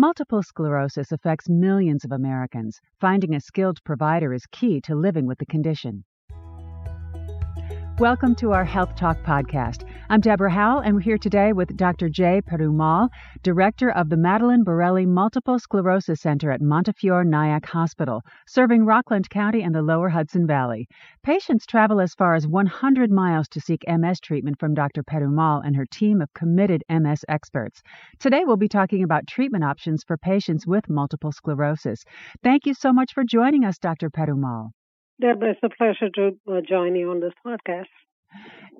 Multiple sclerosis affects millions of Americans. Finding a skilled provider is key to living with the condition. Welcome to our Health Talk podcast. I'm Deborah Howell, and we're here today with Dr. Jai Perumal, director of the Madlyn Borelli Multiple Sclerosis Center at Montefiore Nyack Hospital, serving Rockland County and the lower Hudson Valley. Patients travel as far as 100 miles to seek MS treatment from Dr. Perumal and her team of committed MS experts. Today, we'll be talking about treatment options for patients with multiple sclerosis. Thank you so much for joining us, Dr. Perumal. Deborah, it's a pleasure to uh, join you on this podcast.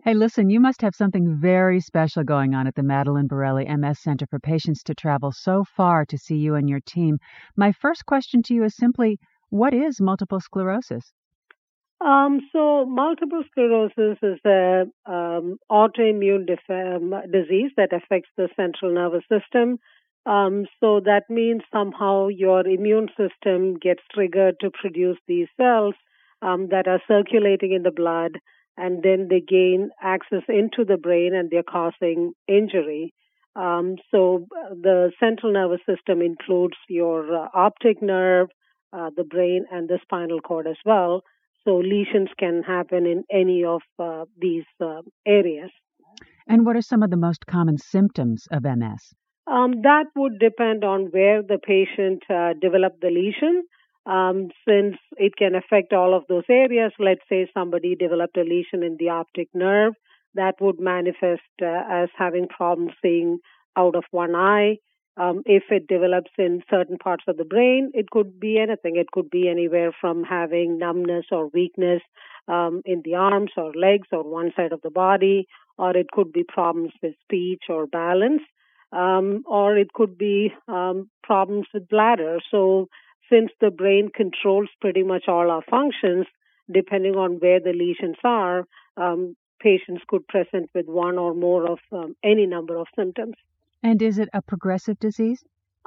Hey, listen, you must have something very special going on at the Madlyn Borelli MS Center for patients to travel so far to see you and your team. My first question to you is simply what is multiple sclerosis? Um, so, multiple sclerosis is a um, autoimmune um, disease that affects the central nervous system. Um, so that means somehow your immune system gets triggered to produce these cells um, that are circulating in the blood, and then they gain access into the brain and they're causing injury. Um, so uh, the central nervous system includes your uh, optic nerve, uh, the brain, and the spinal cord as well. So lesions can happen in any of uh, these uh, areas. And what are some of the most common symptoms of MS? Um, that would depend on where the patient uh, developed the lesion um, since it can affect all of those areas. Let's say somebody developed a lesion in the optic nerve, that would manifest uh, as having problems seeing out of one eye. Um, if it develops in certain parts of the brain, it could be anything. It could be anywhere from having numbness or weakness um, in the arms or legs or one side of the body, or it could be problems with speech or balance, um, or it could be um, problems with bladder. So since the brain controls pretty much all our functions, depending on where the lesions are, um, patients could present with one or more of um, any number of symptoms. And is it a progressive disease?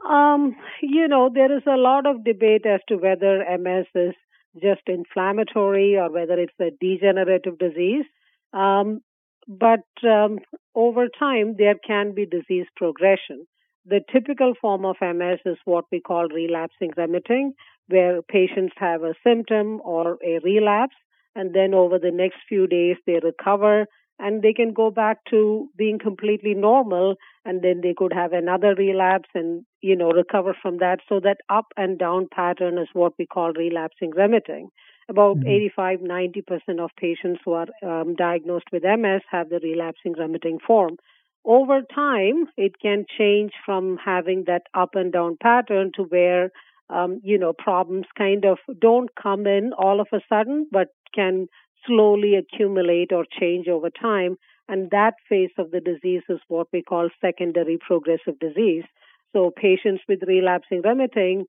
Um, you know, there is a lot of debate as to whether MS is just inflammatory or whether it's a degenerative disease. Um, but um, over time, there can be disease progression. The typical form of MS is what we call relapsing remitting, where patients have a symptom or a relapse, and then over the next few days they recover and they can go back to being completely normal and then they could have another relapse and you know recover from that. So that up and down pattern is what we call relapsing remitting. About mm-hmm. 85 90% of patients who are um, diagnosed with ms have the relapsing remitting form over time, it can change from having that up and down pattern to where, um, you know, problems kind of don't come in all of a sudden, but can slowly accumulate or change over time. And that phase of the disease is what we call secondary progressive disease. So patients with relapsing remitting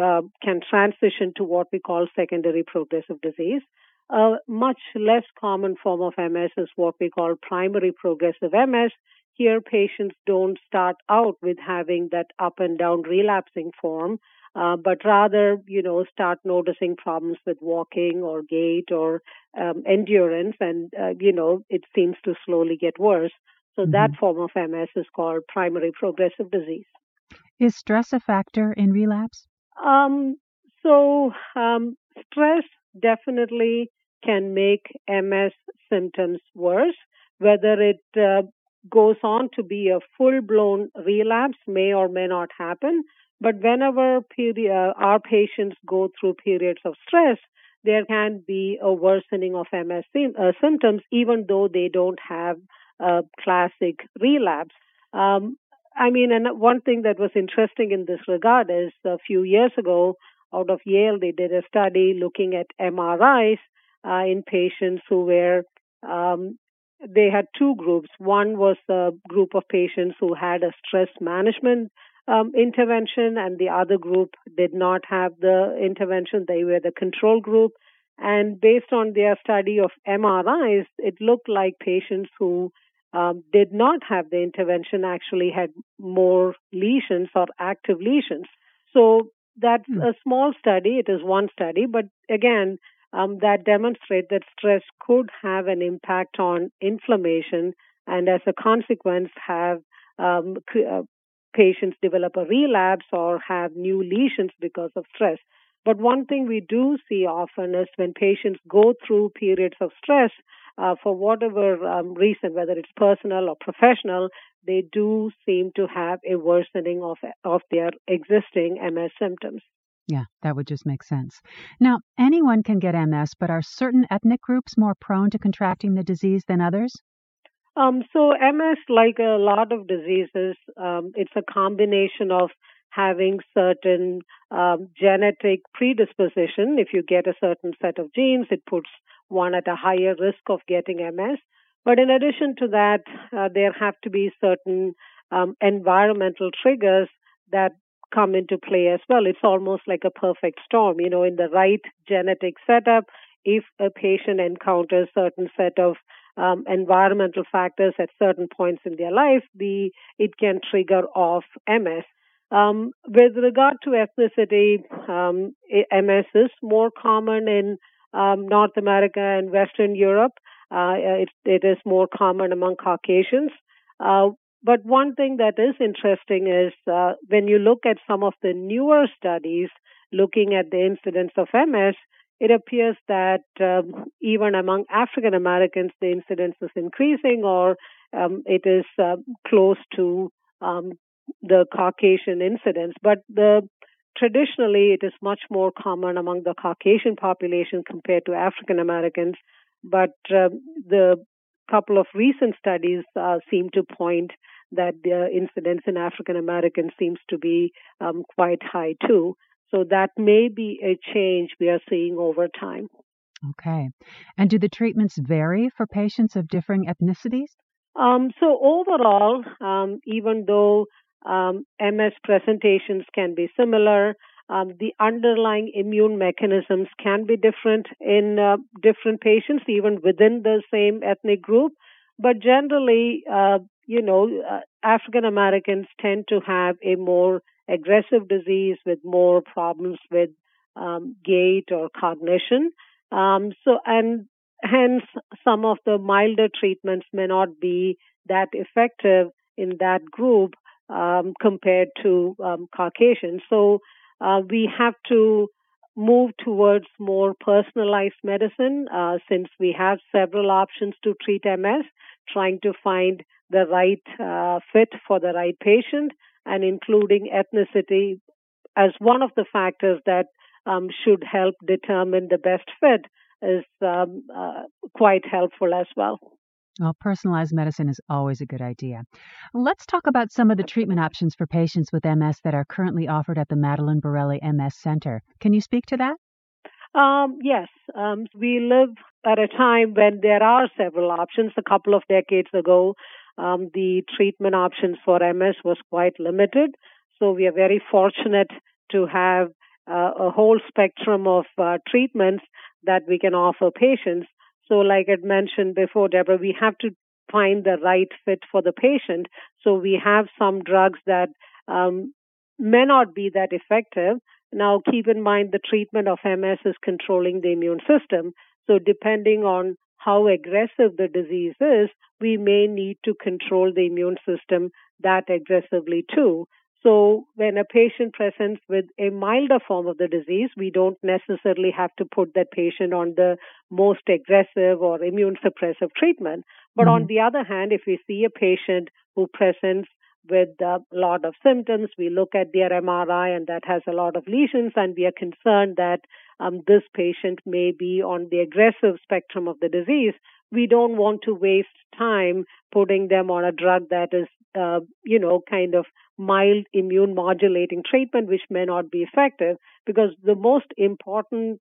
uh, can transition to what we call secondary progressive disease. A much less common form of MS is what we call primary progressive MS, here, patients don't start out with having that up and down relapsing form, uh, but rather, you know, start noticing problems with walking or gait or um, endurance, and uh, you know, it seems to slowly get worse. So mm-hmm. that form of MS is called primary progressive disease. Is stress a factor in relapse? Um, so um, stress definitely can make MS symptoms worse. Whether it uh, goes on to be a full blown relapse may or may not happen. But whenever period, uh, our patients go through periods of stress, there can be a worsening of MS uh, symptoms, even though they don't have a classic relapse. Um, I mean, and one thing that was interesting in this regard is a few years ago, out of Yale, they did a study looking at MRIs uh, in patients who were um, they had two groups. One was a group of patients who had a stress management um, intervention, and the other group did not have the intervention. They were the control group. And based on their study of MRIs, it looked like patients who um, did not have the intervention actually had more lesions or active lesions. So that's mm. a small study. It is one study, but again, um, that demonstrate that stress could have an impact on inflammation and as a consequence have um, uh, patients develop a relapse or have new lesions because of stress. But one thing we do see often is when patients go through periods of stress, uh, for whatever um, reason, whether it's personal or professional, they do seem to have a worsening of of their existing MS symptoms. Yeah, that would just make sense. Now, anyone can get MS, but are certain ethnic groups more prone to contracting the disease than others? Um, so, MS, like a lot of diseases, um, it's a combination of having certain um, genetic predisposition. If you get a certain set of genes, it puts one at a higher risk of getting MS. But in addition to that, uh, there have to be certain um, environmental triggers that come into play as well. It's almost like a perfect storm. You know, in the right genetic setup, if a patient encounters certain set of um, environmental factors at certain points in their life, the it can trigger off MS. Um, with regard to ethnicity, um, MS is more common in um, North America and Western Europe. Uh, it, it is more common among Caucasians. Uh, but one thing that is interesting is uh, when you look at some of the newer studies looking at the incidence of MS, it appears that um, even among African Americans, the incidence is increasing or um, it is uh, close to um, the Caucasian incidence. But the traditionally it is much more common among the Caucasian population compared to African Americans. But uh, the couple of recent studies uh, seem to point that the incidence in African Americans seems to be um, quite high too. So that may be a change we are seeing over time. Okay. And do the treatments vary for patients of differing ethnicities? Um, so overall, um, even though um, MS presentations can be similar. Um, the underlying immune mechanisms can be different in uh, different patients, even within the same ethnic group. But generally, uh, you know, uh, African Americans tend to have a more aggressive disease with more problems with um, gait or cognition. Um, so, and hence, some of the milder treatments may not be that effective in that group um, compared to um, Caucasians. So uh, we have to move towards more personalized medicine uh, since we have several options to treat MS, trying to find the right uh, fit for the right patient and including ethnicity as one of the factors that um, should help determine the best fit is um, uh, quite helpful as well. Well, personalized medicine is always a good idea. Let's talk about some of the treatment options for patients with MS that are currently offered at the Madlyn Borelli MS Center. Can you speak to that? Um, yes, um, we live at a time when there are several options. A couple of decades ago, um, the treatment options for MS was quite limited. So we are very fortunate to have uh, a whole spectrum of uh, treatments that we can offer patients. So, like I mentioned before, Deborah, we have to find the right fit for the patient. So, we have some drugs that um, may not be that effective. Now, keep in mind the treatment of MS is controlling the immune system. So, depending on how aggressive the disease is, we may need to control the immune system that aggressively too. So when a patient presents with a milder form of the disease, we don't necessarily have to put that patient on the most aggressive or immune suppressive treatment. But mm-hmm. on the other hand, if we see a patient who presents with a lot of symptoms, we look at their MRI and that has a lot of lesions, and we are concerned that um, this patient may be on the aggressive spectrum of the disease. We don't want to waste time putting them on a drug that is, uh, you know, kind of mild immune modulating treatment, which may not be effective, because the most important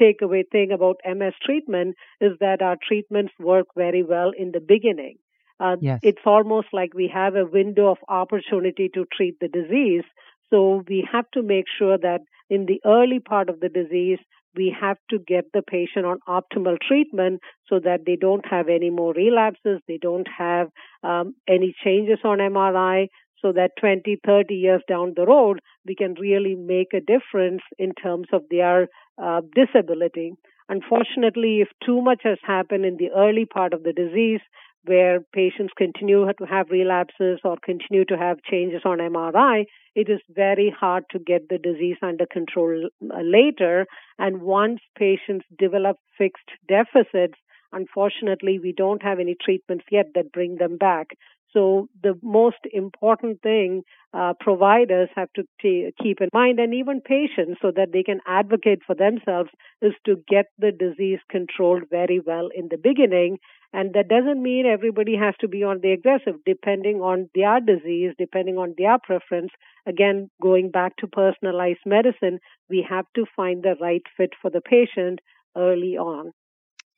takeaway thing about MS treatment is that our treatments work very well in the beginning. Uh, yes. It's almost like we have a window of opportunity to treat the disease. So we have to make sure that in the early part of the disease, we have to get the patient on optimal treatment so that they don't have any more relapses, they don't have um, any changes on MRI, so that 20, 30 years down the road, we can really make a difference in terms of their uh, disability. Unfortunately, if too much has happened in the early part of the disease, where patients continue to have relapses or continue to have changes on MRI, it is very hard to get the disease under control uh, later. And once patients develop fixed deficits, unfortunately, we don't have any treatments yet that bring them back. So the most important thing uh, providers have to t- keep in mind, and even patients, so that they can advocate for themselves, is to get the disease controlled very well in the beginning. And that doesn't mean everybody has to be on the aggressive, depending on their disease, depending on their preference. Again, going back to personalized medicine, we have to find the right fit for the patient early on.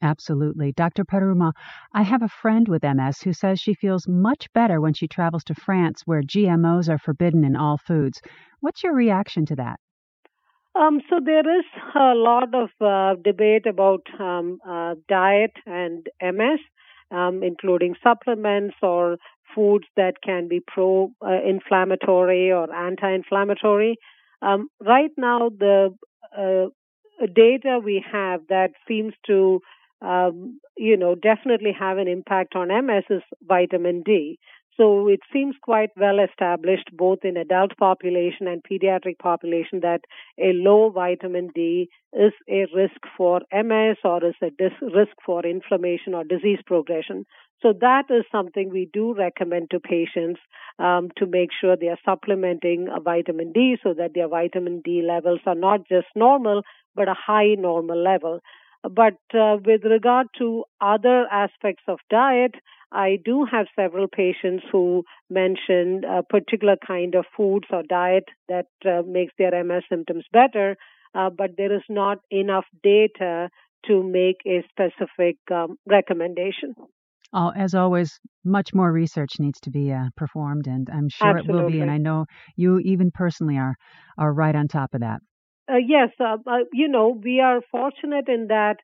Absolutely. Dr. Perumal, I have a friend with MS who says she feels much better when she travels to France where GMOs are forbidden in all foods. What's your reaction to that? Um, so there is a lot of uh, debate about um, uh, diet and MS, um, including supplements or foods that can be pro-inflammatory uh, or anti-inflammatory. Um, right now, the uh, data we have that seems to um, you know, definitely have an impact on MS is vitamin D. So it seems quite well established both in adult population and pediatric population that a low vitamin D is a risk for MS or is a dis- risk for inflammation or disease progression. So that is something we do recommend to patients um, to make sure they are supplementing vitamin D so that their vitamin D levels are not just normal but a high normal level. But uh, with regard to other aspects of diet, I do have several patients who mention a particular kind of foods or diet that uh, makes their MS symptoms better, uh, but there is not enough data to make a specific um, recommendation. Oh, as always, much more research needs to be uh, performed, and I'm sure Absolutely. it will be. And I know you, even personally, are are right on top of that. Uh, yes, uh, uh, you know, we are fortunate in that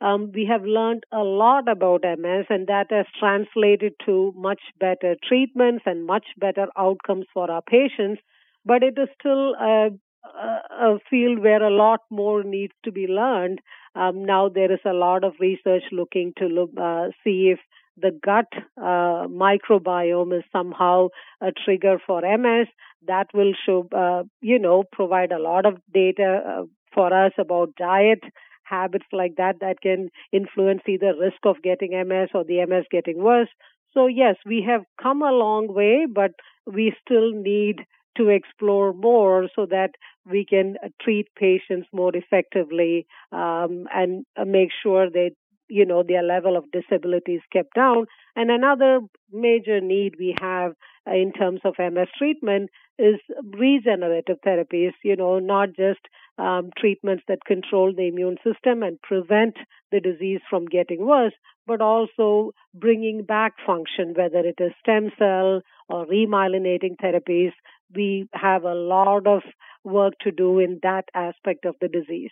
um, we have learned a lot about MS, and that has translated to much better treatments and much better outcomes for our patients. But it is still a, a field where a lot more needs to be learned. Um, now there is a lot of research looking to look, uh, see if the gut uh, microbiome is somehow a trigger for MS. That will show, uh, you know, provide a lot of data uh, for us about diet habits like that that can influence either risk of getting MS or the MS getting worse. So yes, we have come a long way, but we still need to explore more so that we can treat patients more effectively um, and make sure that you know their level of disability is kept down. And another major need we have uh, in terms of MS treatment is regenerative therapies. You know, not just um, treatments that control the immune system and prevent the disease from getting worse, but also bringing back function, whether it is stem cell or remyelinating therapies. We have a lot of work to do in that aspect of the disease.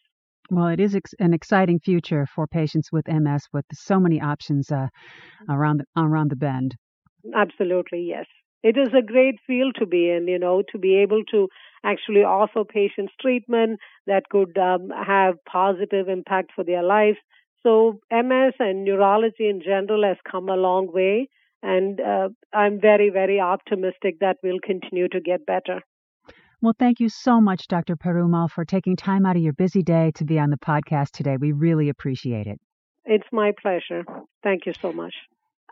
Well, it is ex- an exciting future for patients with MS with so many options uh, around the, around the bend. Absolutely, yes. It is a great field to be in, you know, to be able to actually offer patients treatment that could um, have positive impact for their lives. So MS and neurology in general has come a long way, and uh, I'm very, very optimistic that we'll continue to get better. Well, thank you so much, Dr. Perumal, for taking time out of your busy day to be on the podcast today. We really appreciate it. It's my pleasure. Thank you so much.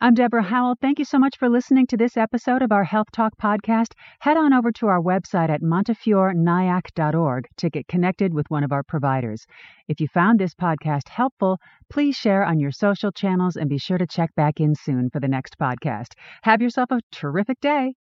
I'm Deborah Howell. Thank you so much for listening to this episode of our Health Talk podcast. Head on over to our website at montefiorenyack.org to get connected with one of our providers. If you found this podcast helpful, please share on your social channels and be sure to check back in soon for the next podcast. Have yourself a terrific day.